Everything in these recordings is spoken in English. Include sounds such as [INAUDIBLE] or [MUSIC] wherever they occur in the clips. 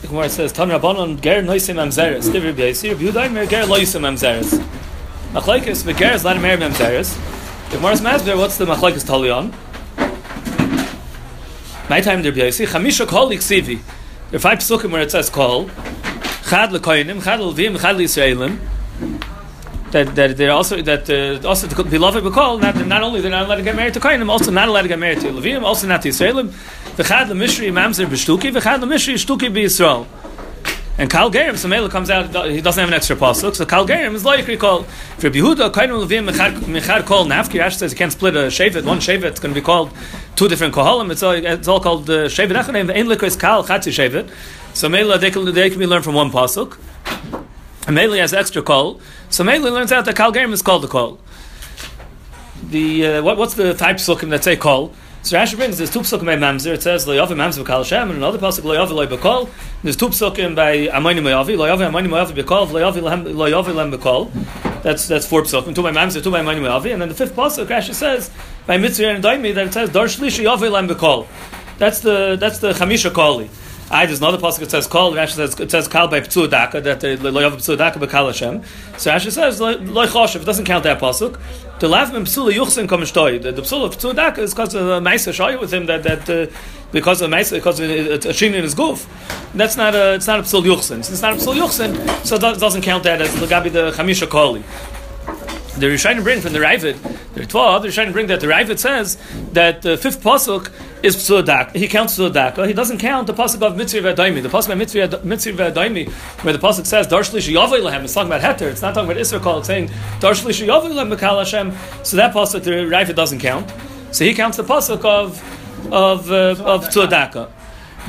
The Gemara says, Tan Rabbanon ger noisim amzeres. Divir b'yasir, b'yudai ger loisim amzeres. Machlaikis v'ger is not mer amzeres. The Gemara's masber, what's the machlaikis talion? My time there b'yasir, chamisha kol iksivi. There are five psukim where it says kol. Chad lekoinim, chad levim, chad l'Yisraelim. That, that they're also that uh, also to be loved. Not, not only they're not allowed to get married to koinim, also not allowed to get married to levim, also not to Yisraelim. V'chad l'mishri mamzer b'shtuki, v'chad l'mishri shtuki b'Yisrael. And Kal Gerim, so Mela comes out, he doesn't have an extra pasuk, so Kal Gerim is like called for Behuda, Kainu Levim, Mechad Kol Nafki, Rashi says you can't split a Shevet, one Shevet, it's going to be called two different Kohalim, it's all, it's all called uh, Shevet the Ein Likor is Kal, Chatzi Shevet, so Mela, they can, they can be learned from one pasuk, and Mela has extra Kol, so Mela learns out that Kal Gerim is called the Kol. The, uh, what, what's the type sukim that say Kol? So Rashi brings there's two psukim by Mamzer. It says Loyavi Mamzer b'Kal Hashem, and another pasuk Loyavi Loy b'Kol. There's two psukim by Amoni Moyavi, Loyavi Amoni Moyavi b'Kol, Loyavi Loyavi Lem b'Kol. That's that's four psukim. Two by Mamzer, two by Amoni Moyavi, and then the fifth pasuk Rashi says by Mitzvah and Daimi that it says Dar Shlishi Yavi Lem b'Kol. That's the that's the Chamisha Koli. I there's another pasuk that says kol. Rashi says it says kal by psuadaka that loyav psuadaka b'kal Hashem. So Rashi says loy choshev. It doesn't count that pasuk. The lav min psula yuchsin komishtoi. The psula of psuadaka is because of the ma'isa shoyu with him that that uh, because of ma'isa because of a shin in his goof. That's not a it's not a psul yuchsin. It's not a psul yuchsin, so it doesn't count that as the gabi the chamisha koli the Rishonim bring from the Ravid, the Ritva, the Rishonim bring that the Ravid says that the fifth pasuk is Psudak. He counts Psudaka. He doesn't count the pasuk of Mitzvah Vadaimi. The pasuk of Mitzvah Vadaimi, where the pasuk says Darshlish Yavai Lahem, it's talking about Heter. It's not talking about Israel. It's saying Darshlish Yavai Lahem Mekal Hashem. So that pasuk the Ravid doesn't count. So he counts the pasuk of of uh, of Psudaka.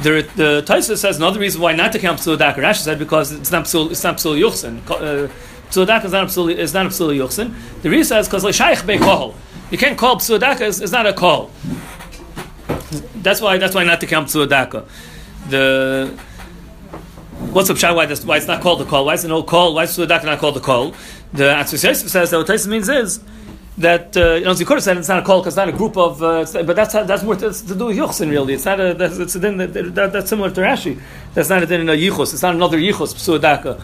The, the Taisa says another reason why not to count Psudaka. Rashi said because it's not Psul, it's not Psul Yuchsin. Uh, Psudak is not absolutely is not absolutely yuchsin. The reason is because like shaykh be call. You can't call psudak It's, is not a call. That's why that's why not to count psuadaka. The what's up why this, why it's not called a call? Why is it no call? Why is psuadaka not called a call? The Atzvus says that what Taisa means is that uh, you know have said it's not a call because it's not a group of uh, but that's that's more to, to do with yuchsin really. It's not a that's it's a din that, that, that's similar to Rashi. That's not a din in a yichus. It's not another yichus psuadaka.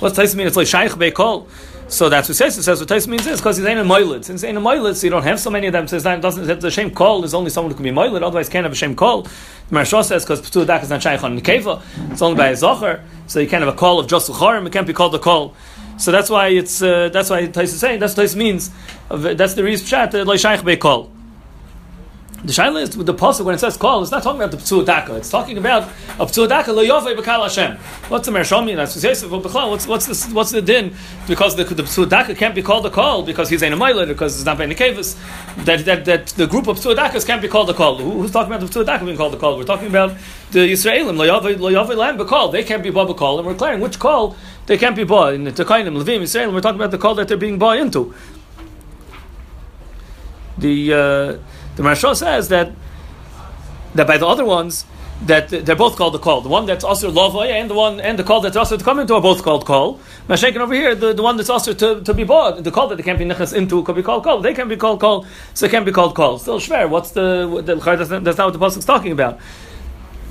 What's Tais mean? It's like Shaykh Beikol. So that's what says. It says what Tais means is because he's ain't a moilid. Since ain't a moilid, so you don't have so many of them. Says that doesn't have the shame call There's only someone who can be moilid. Otherwise, can't have a shame call. The Maharsha says because Ptu Dak is not Shaykh on Nikeva. It's only by a zocher. So you can't have a call of just Charim. It can't be called a call. So that's why it's uh, that's why Tais is saying that's what Tais means. That's the reason Pshat like Shaykh Beikol. The shaila is with the pasuk when it says call, it's not talking about the psuadaka. It's talking about a psuadaka lo yovei b'kal Hashem. What's the mershomi? That's what's what's the what's the din? Because the, the psuadaka can't be called a call because he's a mailer because it's not by Nekavis. That, that that the group of psuadakas can't be called a call. Who, who's talking about the psuadaka being called a call? We're talking about the Yisraelim lo yovei lo yovei lam b'kal. They can't be bought call, and we're declaring which call they can't be bought in the Tekainim, Levim, Yisraelim. We're talking about the call that they're being bought into. The uh, the Marshal says that that by the other ones that they're both called the call. The one that's also lavaya and the one and the call that's also to come into are both called call. Mashaken over here, the, the one that's also to, to be bought, the call that they can't be nechas into could be called call. They can be called call, so it can be called call. Still shver. What's the, the that's, not, what the is talking about.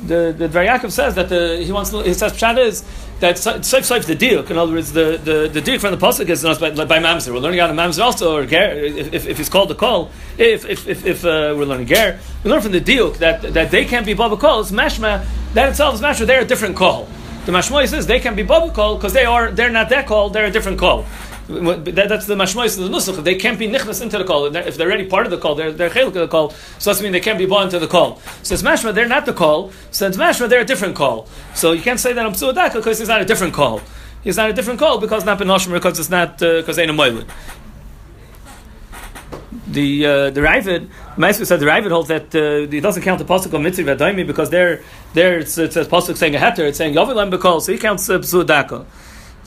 The the Yaakov says that the, he wants he says pshat is that saif saif the diuk. In other words, the the, the diuk from the pasuk is not by, by mamzer. We're learning out of mamzer also, or ger, if, if it's called the call. If if if, if uh, we're learning ger, we learn from the diuk that that they can't be baba calls. Mashma that itself is mashma. They're a different call. The mashmoy says they can be baba call because they are they're not that call. They're a different call. That, that's the mashmois of the nusach. They can't be nichnas into the call. If they're already part of the call, they're they're chelik of the call. So that's mean they can't be bought into the call. So it's mashma. They're not the call. So it's mashma. They're a different call. So you can't say that I'm psuadaka because it's not a different call. It's not a different call because not benoshim because it's not because uh, ain't a moilin. The uh, the Ravid, Meister said the Ravid holds that uh, it doesn't count the pasuk of mitzvah v'adaimi because there there it's, it's a pasuk saying a heter, it's saying yavilam bekol, so he counts uh, psuadaka.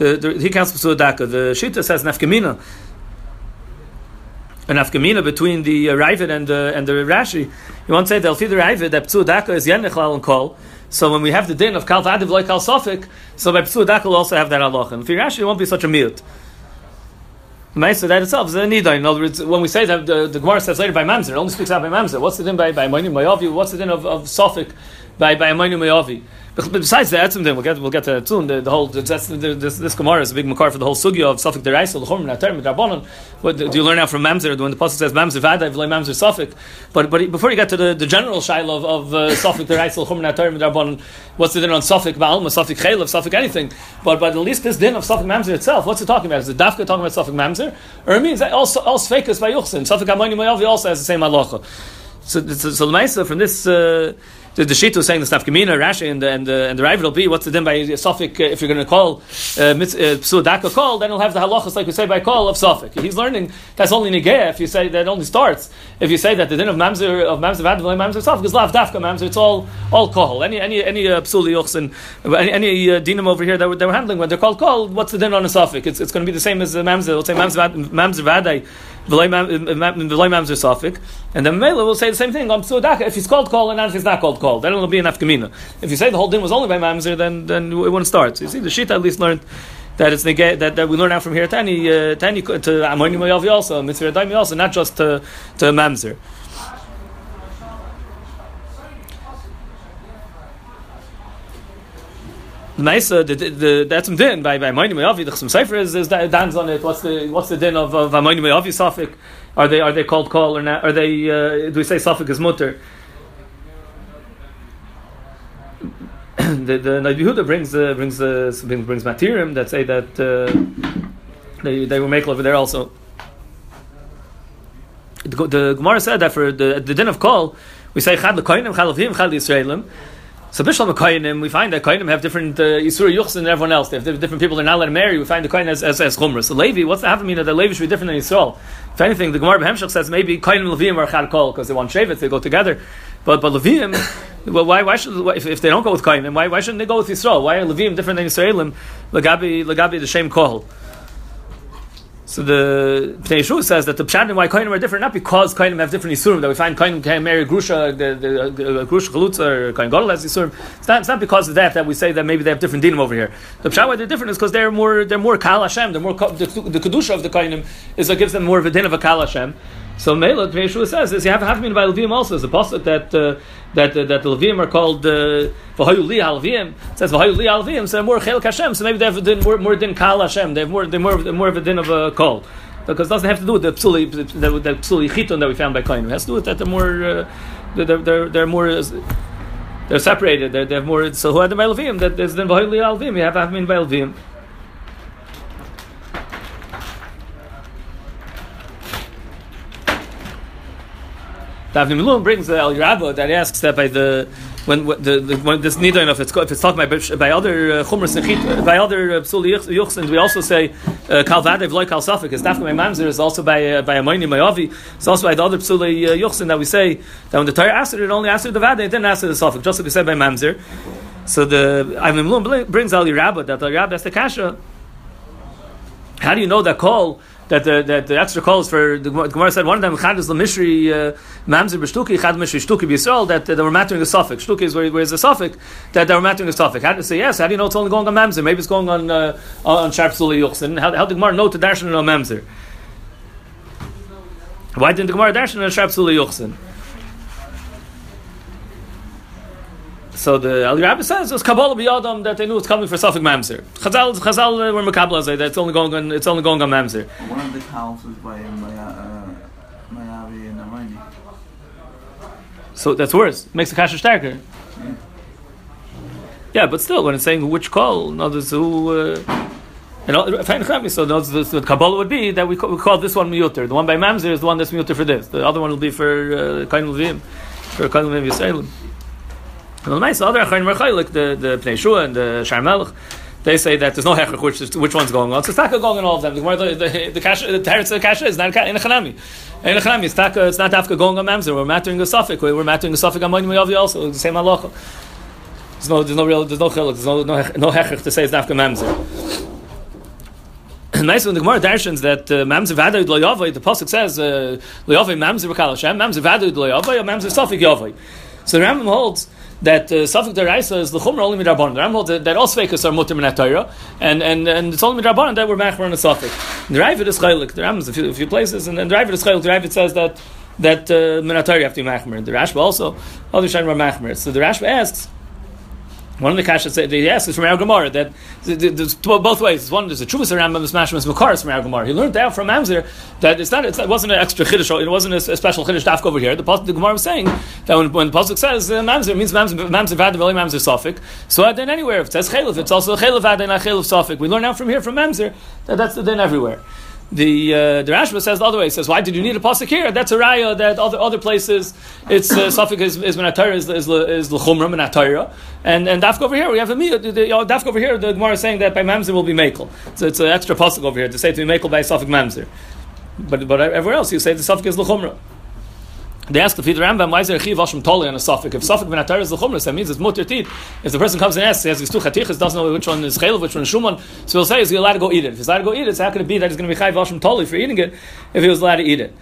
The, the, he counts Pesur Daka. The Shita says Nafkamina. An Nafkamina between the uh, Ravid and, uh, and the Rashi. You want to say the Ravid that Pesur Daka is Yenechlal and Kol. So when we have the din of Kal Vadiv like Kal Sofik, so by Pesur Daka we'll also have that Allah. And for Rashi, it won't be such a mute. The Ma'aser that itself is a nida. In other words, when we say that the, the Gemara says later by Mamzer, it only speaks out by Mamzer. What's the din by by Moinu Mayavi? What's the din of, of Sofik by by Moinu Mayavi? Besides the etzim, then we'll get we'll get to that soon. The, the whole that's, the, this this gemara is a big makar for the whole sugya of suffik deraisa l'chum nater midrabanon. What do you learn out from mamzer when the pasuk says mamzer vaday v'lay mamzer suffik? But but before you get to the, the general shaila of of uh, suffik deraisa l'chum nater midrabanon, what's the din on suffik ba'alma, suffik chaylev, suffik anything? But but at least this din of suffik mamzer itself, what's it talking about? Is it dafka talking about suffik mamzer, or it means that also all sfekas by yuchsin? Suffik amoni mayavi also has the same halacha. So so, so, so from this. Uh, the, the Shita was saying the Stavkamina, Rashi, and the and the, and the rival will be what's the din by Suffik uh, if you're going to call uh, uh, call, then he'll have the halachas like we say by call of Suffik. He's learning that's only negaya if you say that only starts if you say that the din of mamzer of mamzer vadvel mamzer Suffik is lav dafka mamzer. It's all all call. Any any any uh, any, any uh, dinam over here that, they were handling when they're called call. What's the din on a Suffik? It's, it's going to be the same as the mamzer. Let's say mamzer mamzer vaday mamzer Suffik, and the Mela will say the same thing on psudaka if he's called call and if he's not called called. Then it'll be an afkamina. If you say the whole din was only by mamzer, then then it wouldn't start. So you see, the shita at least learned that it's negate that, that we learn out from here tani uh, tani to amoni also mitzvah also not just to to mamzer. Nice, uh, the, the, that's some din by by Moini Me'avi. The Chasam Sofer is, is dance on it. What's the what's the din of of Moini Me'avi Safik? Are they are they called call or not? Are they uh, do we say Safik is mutter? the the Yehuda brings uh, brings uh, brings materium that say that uh, they they will make over there also. The, the Gemara said that for the the din of call we say chad lekoinim chad levim chad yisraelim. So Bishlam Koyanim, we find that Koyanim have different uh, Yisur Yuchs than everyone else. They have different people they're not allowed to marry. We find the Koyanim as, as, as. So Levi, what's the half mean that the Levi should be different than Yisrael? If anything, the Gemara Behemshach says maybe Koyanim Levim are Chad Kol because they want Shevet, they go together. But but Levim, well, [LAUGHS] why why should if, if they don't go with Koyanim, why why shouldn't they go with Yisrael? Why are Levim different than Yisraelim? Lagabi Lagabi the same Kol. So the Pnei Yeshua says that the pshat why kohenim are different not because kohenim have different isurim that we find kohenim can marry grusha the, the, the uh, grusha chalutza or kohen gadol has isurim. It's not, it's not because of that that we say that maybe they have different dinim over here. The pshat why they're different is because they're more they're more kal Hashem. They're more the, the kedusha of the kohenim is what gives them more of a din of a kal Hashem. So Mela, Yeshua says is you have mean by Levim also. There's a pasuk that uh, that uh, that the Levim are called uh, V'hayu li halvim. Says V'hayu li halvim. So more chel Hashem. So maybe they have din, more more din kal Hashem. They have more they're more more of a din of a call because it doesn't have to do with the psuli the, the psuli chiton that we found by Kohen. It has to do with that they're more uh, they're, they're, they're more they're separated. They're, they have more. So who had the Levim? That there's then V'hayu li halvim. You have to have min by Levim. Davni Milum brings the El Rabba that asks that by the when, the, the when this neither if it's if it's talking by by other uh, chumras by other uh, psul yuchs and we also say uh, kal vadev loy kal safik is dafka mamzer is also by uh, by a moini mayavi it's also by the other psul yuchs that we say that when the Torah asked it, it only asked the vadev it didn't ask the safik just like we said by mamzer. So the Avnei Milum brings Ali Rabba that Ali Rabba that's the kasha. How do you know that call that the, that the extra calls for the Gemara said one of them Chad is the Mishri uh, Mamzer B'Shtuki Chad Mishri Shtuki B'Yisrael that uh, they were mattering a suffix. Shtuki is where, where is the suffix that they were mattering a suffix. How you say yes? How do you know it's only going on Mamzer? Maybe it's going on uh, on Sharp Suli Yuchsin. How, how did Gemara know to darshan on Mamzer? Why didn't the Gemara darshan on Sharp Yuchsin? So the Ali Rabbi says it's Kabbalah biyadam that they knew it's coming for Suffik Mamzer. Chazal, Chazal uh, were Makabla say that it's only going on, it's only going on Mamzer. One of the cows is by uh, Mayavi and Amani. So that's worse. It makes the kasha starker. Yeah. yeah, but still, when it's saying which call, no, there's who. Uh, and so the, the Kabbalah would be that we call, we call this one miyuter. The one by Mamzer is the one that's miyuter for this. The other one will be for Kain uh, Levim, for Kain Levim Yisraelim. And the other Achayin like the the Pnei Shua and the Sharmelech, they say that there's no hechach which which one's going on. So it's not going on all of them. The the the, the kasha the the kasha is not in a chanami. In a chanami, it's not it's not after going on mamzer. We're mattering a suffix. We're mattering a suffix on Moini also the same halacha. There's no there's no real there's no chiluk. There's no no no to say it's after mamzer. [COUGHS] nice when the Gemara darshans that uh, mamzer vadud lo yavai. The pasuk says uh, lo yavai mamzer b'kal Hashem mamzer vadud lo or mamzer suffix yavai. So the Rambam holds that uh, Safik Deraisa is the Chumra only midrabanan. The Ram holds that, all Sveikas are minat Torah, and and and it's only midrabanan that we're machmer on the Safik. The Ravid is chaylik. The Ram is a few, a few places, and then the Ravid is chaylik. The Ravid says that that uh, minat Torah you have to be machmer. The Rashba also other Shain are machmer. So the Rashba asks. One of the kashas that they ask is from our Gemara that there's both ways. One there's a truvas Rambam is mashmas makaris from our Gemara. He learned out from Mamzer that it's not it's, it wasn't an extra chiddush. It wasn't a, special chiddush dafk over here. The, the Gemara was saying that when, when the pasuk says uh, Mamzer means Mamzer Mamzer Mamzer sofik. So then anywhere if it says chelif, it's also chelif vad and chelif sofik. We learn out from here from Mamzer that that's the then everywhere. The uh, the Rashba says the other way. He says, why did you need a pasuk here? That's a raya that other other places it's uh, [COUGHS] suffix is is minatayra is is is lechumra minatayra, and and dafk over here we have a the, the, dafka over here the Gemara is saying that by mamzer will be makel. So it's an extra pasuk over here to say to be makel by suffix mamzer. But but everywhere else you say the suffix is lechumra. They ask the Fid Rambam, why is there a chiv toli on a suffix? If suffix ben is the chumras, that means it's mutter tit. If the person comes and asks, he has these two chatichas, doesn't know which one is chaylev, which one is shuman, so he'll say, is he allowed to go eat it? If he's allowed to go eat it, it's not going to be that he's going to be chayv ashram toli for eating it, if he was allowed to eat it.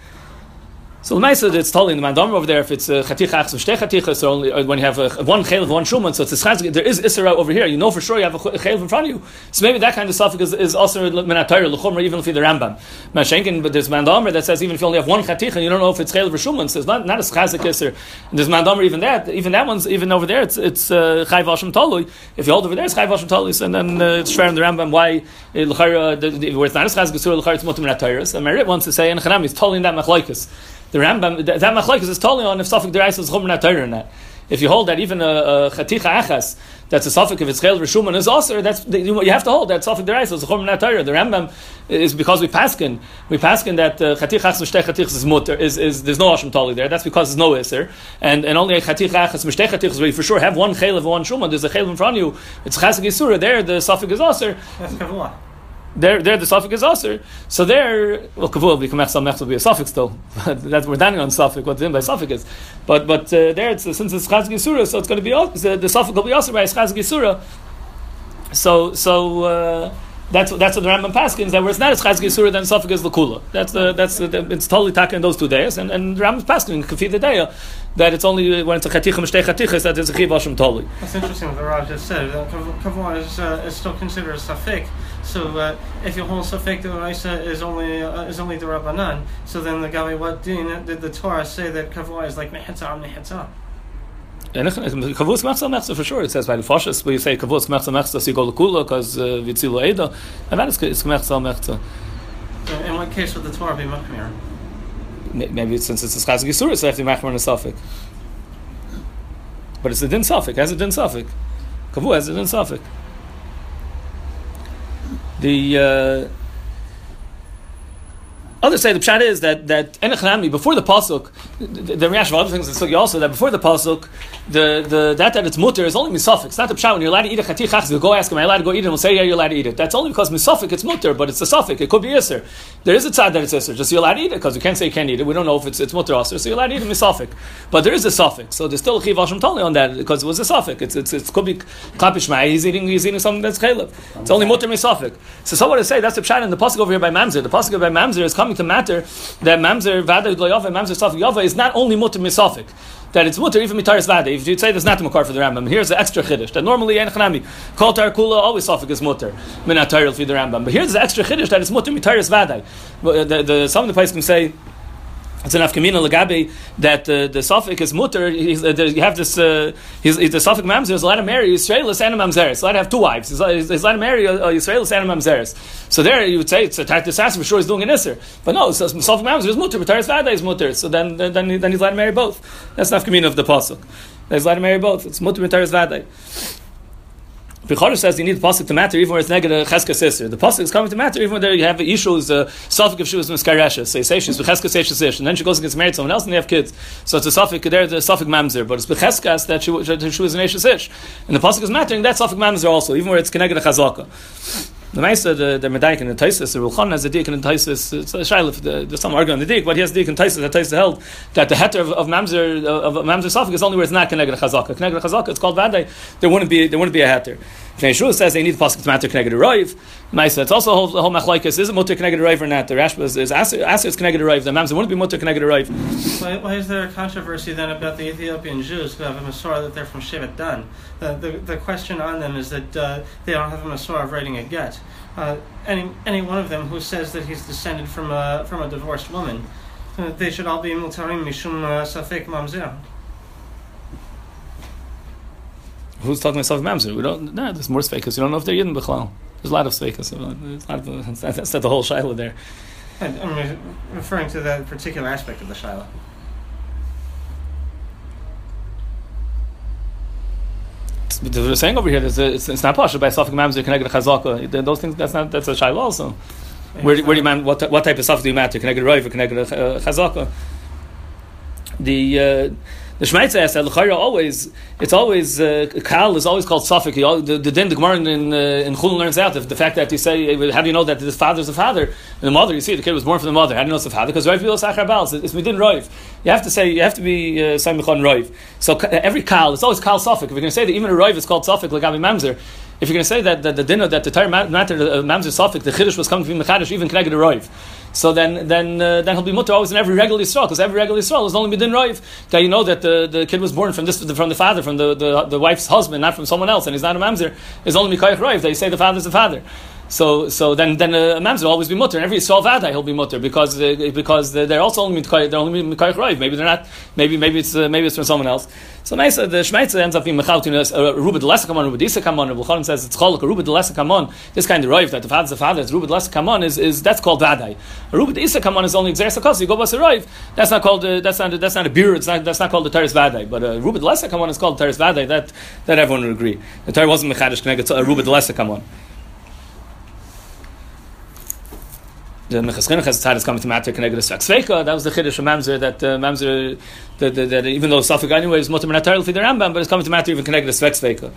So the Maisa, it's totally in the Mandam over there. If it's a chaticha achs v'shtei chaticha, so only uh, when you have a, one chaylev, one shuman, so it's a chazik. There is isra over here. You know for sure you have a chaylev in front of you. So maybe that kind of suffix is, is also minatayr l'chumra, even if you're the Rambam. Mashenkin, but there's Mandam that says even if you only have one chaticha, you don't know if it's chaylev or shuman. So it's not not a chazik isra. And there's Mandam even that, even that one's even over there. It's it's uh, chayv asham tolui. If you hold over there, it's chayv asham tolui. And then uh, it's shver in the Rambam why uh, l'chayra where it's not a chazik isra l'chayra it's mutam minatayr. And Merit wants to say and Chanam is totally in that machlaikas. The Rambam that, that machlekes is totally on if suffix deraisa is chumra Torah or not. If you hold that even a, chaticha achas, that's a suffix if it's chel reshuman is also that's you have to hold that suffix deraisa is chumra Torah. The Rambam is because we paskin we paskin that uh, chaticha achas mishtei chatichas is mutter is, is there's no asham tali there. That's because there's no iser and and only a chaticha achas mishtei chatichas where you for sure have one chel of one shuman. There's a chel in front of you. It's chasik isura there. The suffix is also. There, there the suffix is aser. So there, well, kavul will become echsal mechsal be a suffix though. [LAUGHS] That's we're dining on suffix. What the in by suffix is, but but uh, there it's since it's chazak yisura, so it's going to be the, the suffix will be aser by chazak yisura. So so. Uh, that's that's what the Rambam paskins that where it's not as chazki surah then suffix is lakula. That's the that's the, it's totally taken those two days, and and the Rambam's paskin kafid the day that it's only when it's a chaticha mishtei chatichas that it's a chiv ashim totally. That's interesting what the Rav just said. Kavua is, uh, is still considered a safik. So uh, if you hold safik the Raisa is only uh, is only the Rabbanan, so then the Gabi what din did the Torah say that kavua is like mehitza mehitza? Kavus mechza mechza for sure. It says by the Foshas, where you say kavus mechza mechza, so you go kula because vitzilu eda, and that is it's mechza mechza. In what case would the Torah be machmir? Maybe since it's a chazak yisur, so have to be machmir in a suffix. But it's a din suffix. Has a din suffix. Kavu has a din suffix. The uh, Others say the pshat is that that before the pasuk, the, reaction of other things in sugi also that before the pasuk, the, the that that it's mutter is only misafik. It's not the pshat when you're allowed to eat a chatichach. You go ask him, "Am I allowed to go eat it?" And we'll say, "Yeah, you're allowed to eat it." That's only because misafik it's mutter, but it's a suffix. It could be iser. There is a tzad that it's iser. Just you're allowed to eat it because you can't say you can't eat it. We don't know if it's it's mutter also. So you're allowed to eat it misafik. But there is a suffix. So there's still a chiv totally on that because it was a suffix. It's it's it could be klapishmai. He's eating he's eating something that's chaylev. It's only mutter misafik. So someone to say that's the pshat in the pasuk over here by mamzer. The pasuk by mamzer is coming to matter that mamzer vada yava mamzer safik yava is not only mutter misafik that it's mutter even mitaris vada. If you'd say there's not the makar for the Rambam, here's the extra chiddush that normally en chanami kol kula always safik is mutter minataril for the Rambam. But here's the extra chiddush that it's mutter mitaris vada. Uh, the, the, some of the places can say it's an afkamina legabe that uh, the suffix is mutter. He's, uh, you have this. Uh, he's, he's the suffix mamzer is allowed to marry Yisraelis and a mamzeres. Allowed to have two wives. He's, he's allowed to marry a, a Yisraelis and a mamzeres. So there you would say it's a tartus for sure. He's doing an isser. But no, so suffix mamzer is mutter. But taris vada is mutter. So then then then he's allowed to marry both. That's the afkamina of the pasuk. He's allowed to marry both. It's mutter and taris vada. Pichar says you need the pasuk to matter even where it's negative cheska sister. The pasuk is coming to matter even when you have issues uh, suffix if she was miskaresha. Say say she's becheska say she's and then she goes and gets married to someone else and they have kids. So it's a suffix there the suffix mamzer, but it's becheskas that she, she was an ish. And the pasuk is mattering that suffix mamzer also even where it's connected to chazaka. The Meisa, uh, the, the Medaik and the Taisis, the Rulchan has a dik and the Taisis, uh, it's a Shailif, there's some argument on the dik, but he has and Taisis, the Taisis held that the heter of, of Mamzer, of, of Mamzer Safik is only where it's not connected Chazaka. Connected Chazaka, it's called Vadai, there wouldn't be, there wouldn't be a heter. Shua says they need the pasuk to matter connected to Roiv. Maisa, it's also a whole, whole machlaikas. Is it mutter connected Roiv or not? The Rashba is, is Aser is connected. The Mamzer wouldn't be mutter connected Roiv. Why, why is there a controversy then about the Ethiopian Jews who have a Masorah that they're from Shevet Dan? The, the, the question on them is that uh, they don't have a Masorah of writing a get. Uh, any any one of them who says that he's descended from a from a divorced woman, uh, they should all be mutarim mishum uh, safek mamzer. who's talking about Mamzer? We don't. No, there's more Sveikas. We don't know if they're Yidden Bechlal. There's a lot of Sveikas. There's a lot of, that's the whole Shiloh there. And I'm re- referring to that particular aspect of the Shiloh. It's- but They're saying over here, a, it's, it's not Pasha by Safik Mamzer connected to Chazaka. Th- Those things, that's not, that's a Shiloh also. Where, do- where do you man, what, what type of stuff do you matter? Connected Roiv or connected Chazaka? The, uh, the Shmaitza asks that always, it's always, uh, Kal is always called Safik. The, the din, the Gemara in, uh, in Chulun learns out, the, the fact that you say, uh, how do you know that the father's the father? And the mother, you see, the kid was born from the mother. How do you know it's the father? Because Roiv Bilos Achar Baal, it's, Midin Roiv. You have to say, you have to be uh, Samichon. So every Kal, it's always Kal Safik. If you're going to say that even a Roiv is called Safik, like Abi Mamzer, if you're going to say that, that the dinner, that the entire ma- matter of Mamzer Safik, the Chiddush was coming from Mechadish, even connected to Roiv. So then, then, uh, then he'll be mutter always in every regular Yisrael, because every regular Yisrael is only midin roiv. That you know that the, the kid was born from this from the father, from the, the, the wife's husband, not from someone else, and he's not a mamzer. Is only mikoyach roiv. You say the father's the father. So, so then, then uh, a mamzer will always be mutter. And every Yisrael vadai he'll be mutter because uh, because they're also only they're only mikoyach roiv. Maybe they're not. Maybe maybe it's uh, maybe it's from someone else. So Mesa, the Shmeitza ends up being us. Uh, Ruba delesa kamon, Ruba disa kamon. Rabbi Chanan says it's cholok. Ruba delesa kamon. This kind of roiv that the father's the father. It's Ruba delesa kamon is, is that's called vadai. A Ruba disa kamon is only exeris hakos. You go bas a roiv. That's not called. Uh, that's not. That's not a beer. It's not. That's not called the teres vadai. But uh, Ruba delesa kamon is called teres vadai. That that everyone would agree. The Torah wasn't mechadish connected to uh, Ruba delesa kamon. The Mechaschenach has is coming to matter connected to Sveika. That was the Chiddush of Mamzer that uh, Mamzer that, that, that even though Safik anyway is Mutter Menataril for the Rambam, but it's coming to matter even connected to Sveika.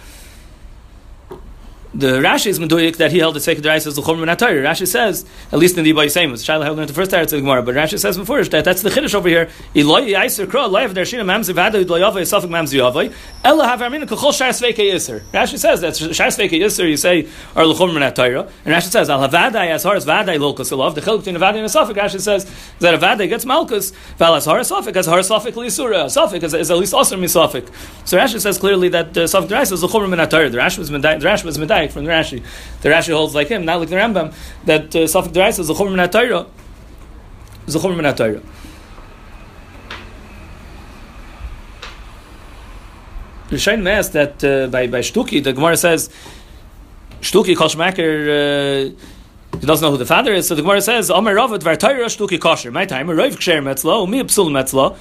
The Rashi is meduyik that he held the sacred rights as the Chumr Menatayr. Rashi says, at least in the Ibai Semus, Shaila held in the first Teretz of the Gemara, but Rashi says before that that's the Chiddush over here. Eloi. Rashi says that Shar Sveike Yisr, you say, are the Chumr Menatayr. And Rashi says, Al Havadai as hard as Vadai Lokas Elov, the Chiluk between a and a Safik, Rashi says that a Vadai gets Malkus, Val as hard as Safik, as hard as Safik Lisura. Safik is, at least also Misafik. So Rashi says clearly that uh, Safik Drais is the Menatayr. The Rashi was Medayik, the Rashi was From the Rashi. The Rashi holds like him, not like the Rambam, that uh, Safik is the Chumr Menatayr. Is the Chumr Menatayr. Rishain Mas that uh, by by Shtuki, the Gemara says Shtuki Koshmaker. Uh, he doesn't know who the father is, so the Gemara says, "Omer Rav Dvartayra Shtuki Kosher." My time, Rav Ksher Metzlo, Mi Psul Metzlo.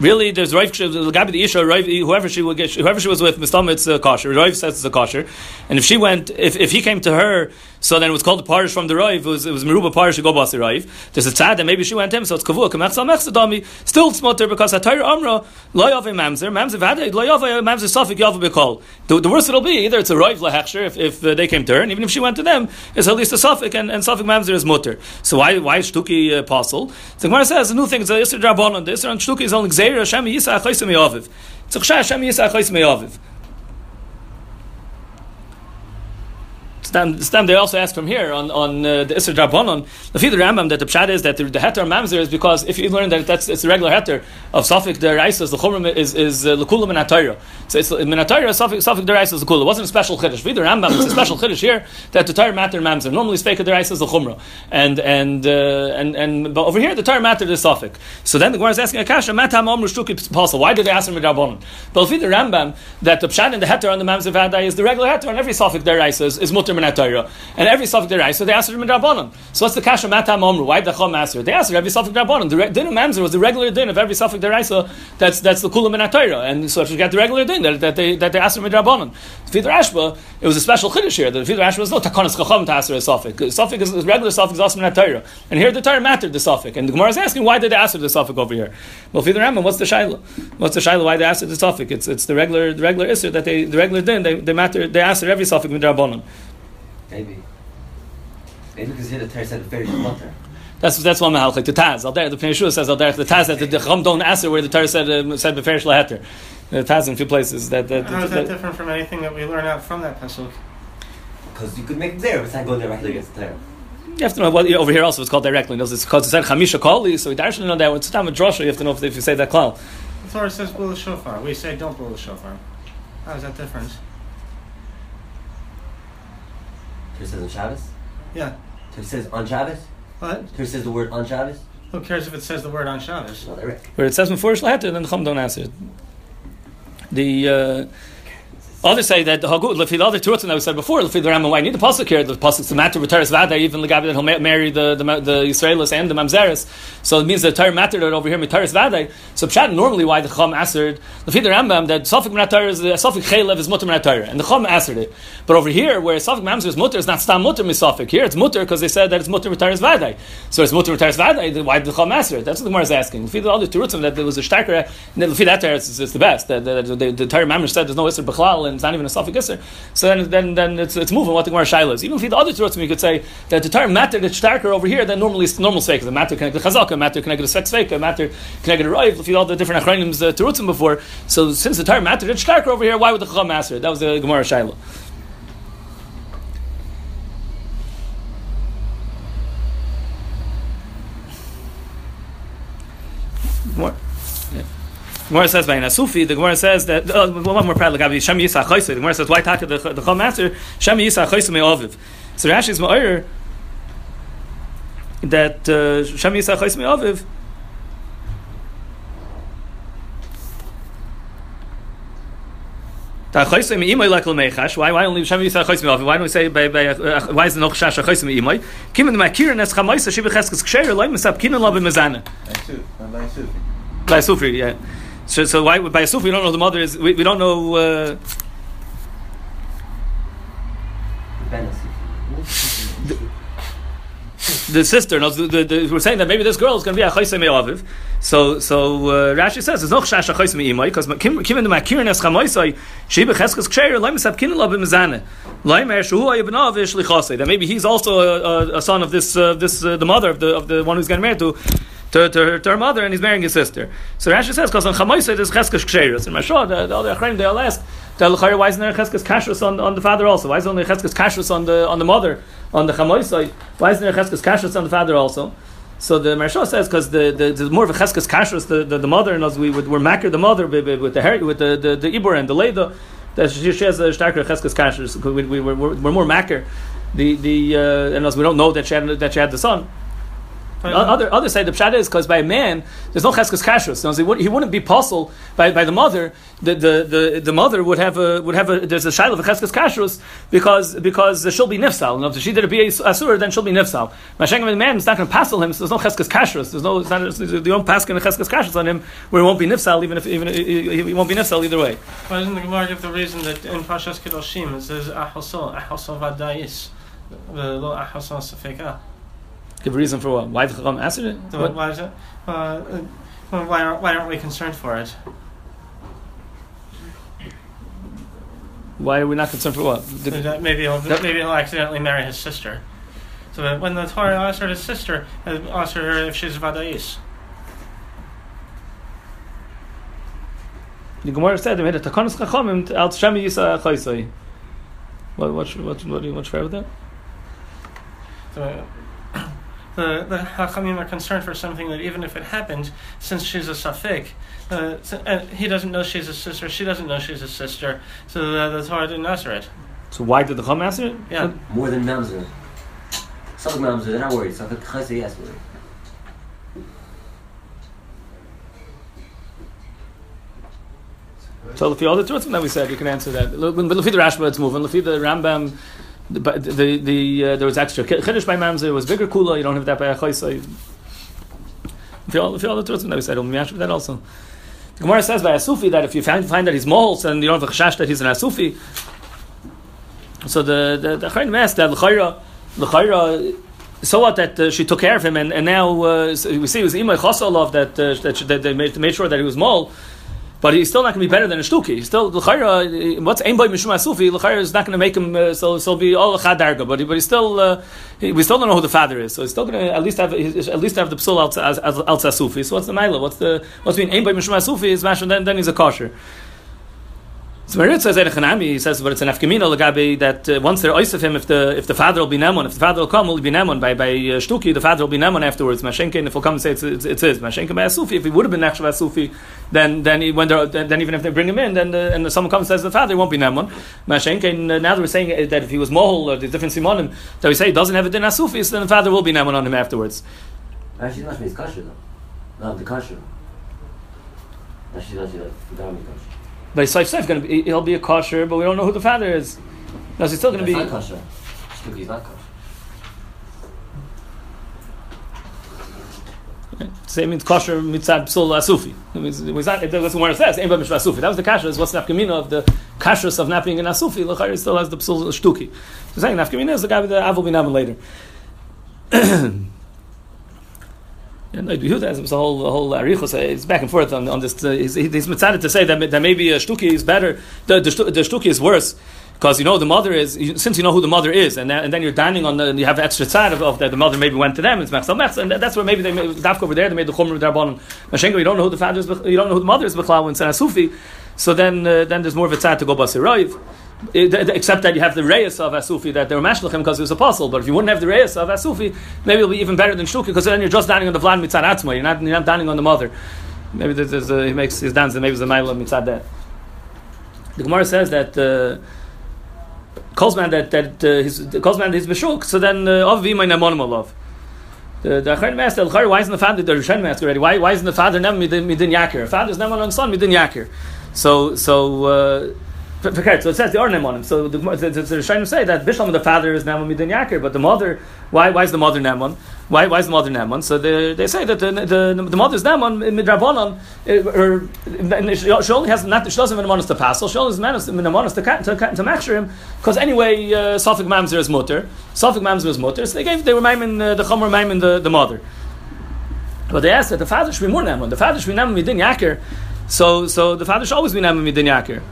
Really, there's Rav Gabi the Isha, Rav, whoever she get, whoever she was with, Mistam, it's a kosher. Rav says it's a kosher, and if she went, if, if he came to her, so then it was called the parish from the Rav. It was it was Meruba parish go bas the Rav. There's a tzad that maybe she went to him, so it's kavua kamechsal mechsadami. Still smutter because Hatayr Amra loyav mamzer mamzer vada loyav mamzer safik yav bekol. The, the worst it'll be either it's a Rav lahechsher if, if uh, they came to her, and even if she went to them, it's at least a safik and, and safik mamzer is mutter. So why why is shtuki uh, apostle? So Gemara says the new thing is the Yisra Drabonon. The Yisra on shtuki is only Gzeir Hashem Yisa Achayis Meyaviv. It's Hashem Yisa Achayis Meyaviv. Stam, Stam, they also ask from here on, on uh, the Isra Drabonon, the Fidr Rambam, that the Pshat is that the, the heter mamzer is because if you learn that that's it's a regular heter of Safik the Raisas, the Chumram is is uh, Lekulam Minatayra. So it's Minatayra, Safik Safik the Raisas, the Kula. It wasn't a special Chiddush. Fidr Rambam, it's a special Chiddush here that the Torah matter mamzer. Normally, Sfeika the Raisas, the Chumra. And, and, uh, and, and, but over here, the Torah matter is Safik. So then the Gemara is asking Akasha, Matam Omru Shtuki. Why did they ask him Drabonon? But Fidr Rambam, that the Pshat and the heter on the mamzer Vadai is the regular heter on every Safik the Raisas is Mutter Minatayra and every suffix derais, so they asked him Rabbanon. So what's the kasha matam omru? Why the chom her? They asked every suffix Rabbanon. The din of mamzer was the regular din of every suffix derais. That's that's the kulam and and so she got the regular din that, that they that they asked her Rabbanon. Fidr Ashba, it was a special chiddush here. The Fidr Ashba was no takonis chacham to ask her a suffix. Suffix is regular suffix is also Torah, and here the Torah mattered the suffix. And the Gemara is asking why did they ask the suffix over here? Well, Fidr Rambam, what's the shaila? What's the shaila? Why they asked the suffix? It's it's the regular the regular isser that they the regular din they they matter they asked every suffix Rabbanon. Maybe. Maybe because here the Torah said very mutter. That's that's one mahalchik. The Taz, Al the Pnei says Al the Taz that the Chum don't answer where the Torah said uh, said beferish laheter. The Taz in a few places that that, How is that, that different from anything that we learn out from that pasuk? Because you could make it there, but it's not going directly against the Torah. you have to know what over here also it's called directly. Knows it's because it said Chamisha Kali, so you actually know that when it's time of drasha, you have to know if, if you say that klal. The Torah says blow the shofar. We say don't blow the shofar. How is that different? Torah says on Shabbos. Yeah. Torah says on Shabbos. What? Torah says the word on Shabbos. Who cares if it says the word on Shabbos? Not direct. Where it says beferish laheter, then the Chum don't answer it. The uh, Others say that the Hagut, the other two that we said before, the Rambam, why need the pasuk here? The pasuk the matter with Teres Vada, even the Gabi that he'll marry the the, the Israelis and the Mamzeres. So it means the Torah matter that over here Teres Vada. So Pshat normally why the Chum answered the the Rambam that Safik Menat is the Safik Chaylev is Mutter Menat and the Chum answered it. But over here, where Safik Mamzer is Mutter, is not Stam Mutter Misafik. Here it's Mutter because they said that it's Mutter Teres Vada. So it's Mutter Teres Vada. Why the Chum answer it? That's what the Gemara is asking. The other Terutzim that there was a starker. Lefi that Teres is the best. The, the, the, the Torah Mamzer said there's no Isser Bechlal and it's not even a Safik Isser. So then, then, then it's, it's moving what the Gemara Shaila is. Even if you the other Terutzim, you could say that the Torah matter that's starker over here than normally normal Sveik. The matter connected to Chazaka, matter connected to Sveik, matter connected to Raiv. If you all the different Achronims uh, Terutzim before. So since the Torah matter that's starker over here, why would the Chacham answer? That was the Gemara Shaila. More. Gemara says by Nasufi, the Gemara says that uh, one more part like Shem Yisach Chayse. The Gemara says why talk to the the Chum answer Shem Yisach Chayse Me'aviv. So Rashi is Ma'ir that Shem Yisach Chayse Me'aviv. Why, why only Shem Yisach Chayse Me'aviv? Why don't we say by, by, uh, why is the Noch Shash Chayse Me'imay? Kim in the Makir and Es Chamaisa Shiva Cheskes Ksher Loy Mesap Kinan Lo Sufi. By Sufi, yeah. So, so why by a Sufi we don't know the mother is we, we don't know. Uh, the sister knows the, the, the, we're saying that maybe this girl is going to be a chayse me'aviv. So so uh, Rashi says there's no chash a chayse me'imay because in the makirin es chamoisai she becheskes ksher loy misap kin lo b'mezane loy mer shu hu ibnav shlichase that maybe he's also a, a, a son of this uh, this uh, the mother of the of the one who's getting married to. To, to, to her mother, and he's marrying his sister. So Rashi says, because on Chamoisay there's cheskes ksheris. And Mashah, the, the other Achraim, they all ask, why isn't there cheskes kashrus on, on the father also? Why is there only cheskes kashrus on the on the mother? on the chamoisai. Why isn't there cheskes kashrus on the father also? So the Marsha says because the, the, the more of a cheskes kashrus the, the, the mother and us we would we're the mother with the hair with the the, the ibor and the leda that she, she has a starker cheskes kashrus we, we, we're, we're more makir the the uh, and as we don't know that she had that she had the son. Other other side, of the pshat is because by a man there's no cheskes kashrus. So he, would, he wouldn't be puzzled by, by the mother. The, the, the, the mother would have a would have a there's a shaila of a cheskes kashrus because because she'll be nifsal. And if she did a be a asur, then she'll be nifsal. Mashengim the man is not going to passel him. So there's no cheskes kashrus. There's no it's not, you don't pass going to cheskes kashrus on him where it won't be nifsal even if even he won't be nifsal either way. Why doesn't the Gemara give the reason that in Pashas Kedoshim it says ahosol ahosol vadayis the lo ahosol sefeka. Give a reason for what? Why the Chacham answered it? So why is it? Uh, uh, why, aren't, why aren't we concerned for it? Why are we not concerned for what? The, maybe he'll maybe he'll accidentally marry his sister. So when the Torah asked her his sister, asked her if she's vadais. The Gemara said they made a takonis chachamim al shemi yisa chaysai. What what what what do you want with that? So, the the Hachamim are concerned for something that even if it happened, since she's a Safik, uh, uh, he doesn't know she's a sister, she doesn't know she's a sister, so the, the Torah didn't answer it. So why did the Chum answer it? Yeah. More than Mamzer. Some Mamzer, they're not worried. Safik Chayse, yes, worried. So if you all the truth that we said, you can answer that. But Lefi the Rashba, it's moving. Lefi the Rambam, the the, the uh, there was extra chiddush by mamzer. Was bigger kula. You don't have that by a chaysa. If you all if you all the truth that we said, we'll with that also. The Gemara says by a sufi that if you find, find that he's moles and you don't have a chashash that he's an asufi. So the the the asked that l'chayra l'chayra. So what that uh, she took care of him and, and now uh, we see it was imay chasalov that uh, that, that they made, made sure that he was mole but he's still not going to be better than a shtuki. He's still l'chayra. What's aim by mishum asufi? L'chayra is not going to make him uh, so so be all chadarga. But but he's still uh, he, we still don't know who the father is. So he's still going to at least have at least have the psul al asufi. So what's the mila? What's the what's being aim by mishum asufi is mashon. Then then he's a kosher. So Merit says he says, but it's an afkamina lagabi that uh, once they're of him, if the if the father will be nemon, if the father will come, will be nemon by by uh, shtuki, the father will be nemon afterwards. Mashenkin, if he'll come and say it's it's, it's his Mashenkin by asufi, if he would have been nechshav asufi, then then he, when they're then even if they bring him in, then the, and someone comes and says the father won't be nemon. Mashenkin, uh, now that we're saying that if he was mohol or the different simonim, that we say he doesn't have it in asufi, so then the father will be nemon on him afterwards. Actually, not means kosher though. Not the kosher. Actually, not the kosher. But he's saif going to be he'll be a kosher, but we don't know who the father is. No, so he's still going to be. not kosher. Not kosher. Same means kosher mitzad psul asufi. It means it was not. It doesn't where it says ain't mishra asufi. That was the kasher. What's nafkamina of the kashrus of napping in asufi? Lachari still has the psul shtuki. So saying nafkamina is the guy with the avil binamin later. [CLEARS THROAT] Yeah, no, Yehuda has a whole, whole arichos. uh, It's back and forth on, on this. Uh, he's, he's to say that, that maybe a shtuki is better. The, the, the shtuki is worse because you know the mother is since you know who the mother is, and and then you're dining on the and you have extra side of, of that the mother maybe went to them. It's mechsal mechsal, and that- that's where maybe they made dafka over there. They made the chumra darbanon. Mashenko, you don't know who the father is. You don't know who the mother is. Bechlaw and Sufi. So then uh, then there's more of a tzad to go basiroiv. It- Except that you have the reyes of Asufi that they were mashlechim because he was apostle. But if you wouldn't have the reyes of Asufi, maybe it'll be even better than Shtuki because then you're just dining on the Vlad mitzad atzma. You're not you're not dining on the mother. Maybe there's, a, he makes his dance maybe it's the Maila mitzad that. The Gemara says that uh, Kolzman that that uh, his Kolzman is beshuk. So then of v'imay namonim alav. The the Achron asked, "El why isn't the father the Rishonim asked already? Why why isn't the father never midin midin yakir? Father's never on son midin yakir. So so. Uh, f- so it says the Ornem on him. So the, the, the, the say that Bishlam the father is Naman midin yakir, but the mother, why why is the mother Naman? Why why is the mother Naman? So they, they say that the the, the mother is Naman midrabanon, uh, or she only has not she doesn't have an to pass. She only has manos to to to, to makshir him because anyway uh, Mamzer is mutter, Safik Mamzer is mutter. So they gave they were maiming uh, the chomer maiming the the mother. But they asked that the father should be more Naman. The father should be Naman midin yakir. So so the father should always be Naman midin yakir.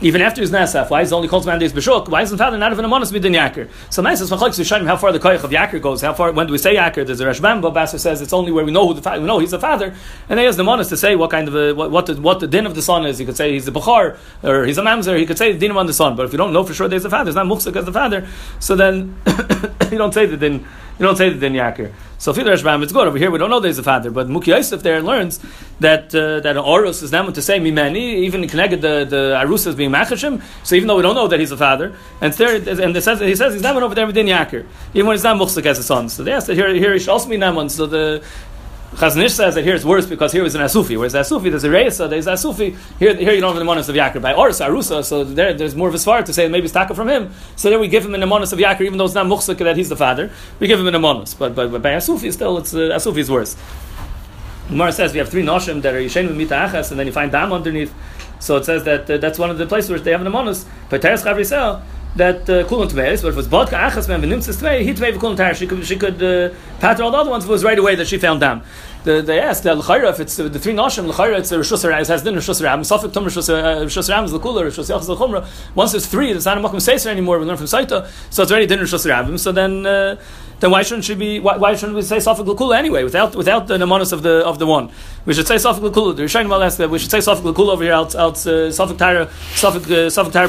Even after his nasaf, why is it only called man days b'shuk? Why isn't the father not even a monos midin yakir? So nice is machlokes Rishonim how far the koyach of yakir goes. How far when do we say yakir? There's a Rashbam, but Basser says it's only where we know who the father, we know he's the father, and he has the monos to say what kind of a, what, what the what the din of the son is. He could say he's the bachar or he's a mamzer. He could say the din of the son, but if you don't know for sure there's a father, it's not mufsik as the father. So then [COUGHS] you don't say the din. You don't say the din yakir. So the Rashbam, it's good. Over here, we don't know there's a father, but Muki Yosef there learns that uh, that an Oros is named to say mimeni, even connected the the Arus is being machashim. So even though we don't know that he's a father, and there and it says he says he's named over there with din yakir, even when he's not muksik as a son. So they asked that here here he should also be named. So the Chazanish says that here it's worse because here is an Asufi, whereas Asufi, there's a Reisa, there's Asufi. Here, here you don't have the monas of Yakir. By Ors, Arusa, so there, there's more of a svar to say maybe it's taka from him. So then we give him an monas of Yakir, even though it's not Muksuk that he's the father. We give him an monas. But, but, but by Asufi, still, it's, uh, Asufi is worse. Gemara says we have three Noshim that are Yishen with Mita Achas, and then you find Dam underneath. So it says that uh, that's one of the places where they have an monas. But Teres Chavrisel, that tmeis, but if it was bodka achas man v'nimtzis tmei, he tmei v'kulon tar. She could she could uh, pattern all the other ones. It was right away that she found down. The, they asked uh, l'chayra if it's uh, the three nashim l'chayra it's a rishus it has din rishus ram. Safik tum rishus uh, ram is the cooler rishus yachas l'chumra. Once it's three, it's not a makom seiser anymore. We learn from Saita, so it's already din rishus ram. So then. Uh, then why shouldn't she be? Why, why shouldn't we say Safik Lakula anyway? Without without the namonis of the of the one, we should say Safik Lakula. The Rishonim will ask that we should say Safik Lakula over here. Out out uh, Safik Tara Safik uh, Safik Tara.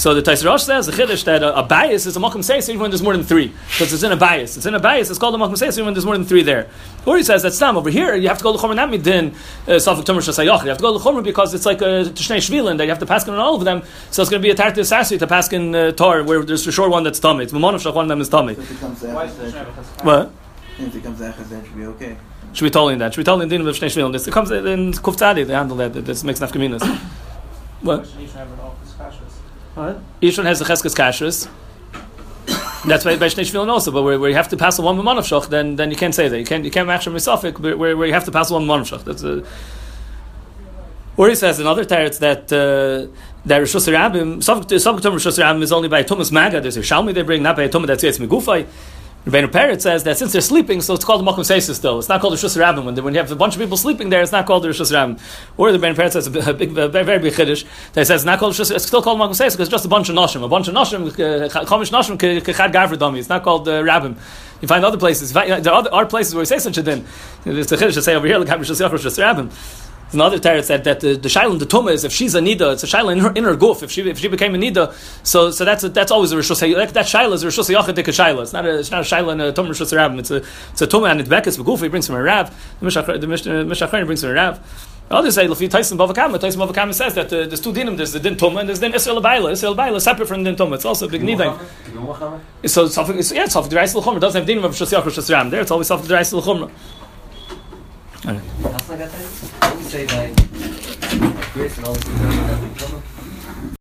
So the Taisir Rosh says the chiddush that a, a bias is a makom seis even when there's more than three, because it's in a bias. It's in a bias. It's called a makom seis even when there's more than three there. Or he says that's tam over here. You have to go to chomer not midin uh, safik tomer shasayach. You have to go to chomer because it's like a tishnei shvilin that you have to pass on all of them. So it's going to be a tartar sassi to pass in uh, tor where there's a short one that's tummy. It's mamon of shach one of them is tummy. If it comes to Why is Echad, the then- Shabbat What? if it comes to Echad, then it should be okay. Should be totally in that. Should be totally in din of shnei shvilin. This it comes in kuf tzadi. They handle that. This makes nafkaminas. [COUGHS] What? What? Each one has the cheskes kashrus. That's why by Shnei also, but where, where you have to pass a one of shach, then then you can't say that. You can't you can't match a misafik, but where, where you have to pass a one man of shach. That's a. Or he says in other teretz that uh, that Rishus Rabim, Savuk Tum Rishus Rabim is only by Thomas Maga. There's a Shalmi they bring, not by a Tumah that's Yetz Megufay. Rebbeinu Peretz says that since they're sleeping, so it's called the Makom Seisus still. It's not called Rishus Rabim. When, when you have a bunch of people sleeping there, it's not called Rishus Rabim. Or the Rebbeinu Peretz says a, big- a very, big chiddush that says it's not called Rishus, it's still called Makom Seisus because it's just a bunch of Noshim. A bunch of Noshim, uh, Chomish Noshim, Kechad Gavra Dami. It's not called uh, Rabim. You find other places. There are, places where you say such a din. There's a chiddush to say over here, like Rishus. There's another teretz that, that the, the shaila the tumah is if she's a nida, it's a shaila in her in her goof. If she if she became a nida, so so that's a, that's always a rishus. Like that shaila is a rishus yachadik a shaila. It's not a it's not a shaila and a tumah rishus rabbim. It's a it's a tumah and it's bekas beguf. He brings from a rav. The mishach the mishachar brings from a rav. Others say Lafi Tyson Bava Kamma. Tyson Bava Kamma says that uh, there's two dinim. There's the din tumah and there's din Israel Baila. Israel Baila is separate from din tumah. It's also a big nida. So it's- yeah, it's Safik Derais L'Chumra. It doesn't have dinim of Rishus Yachar Rishus Ram. There it's always Safik Derais L'Chumra. All the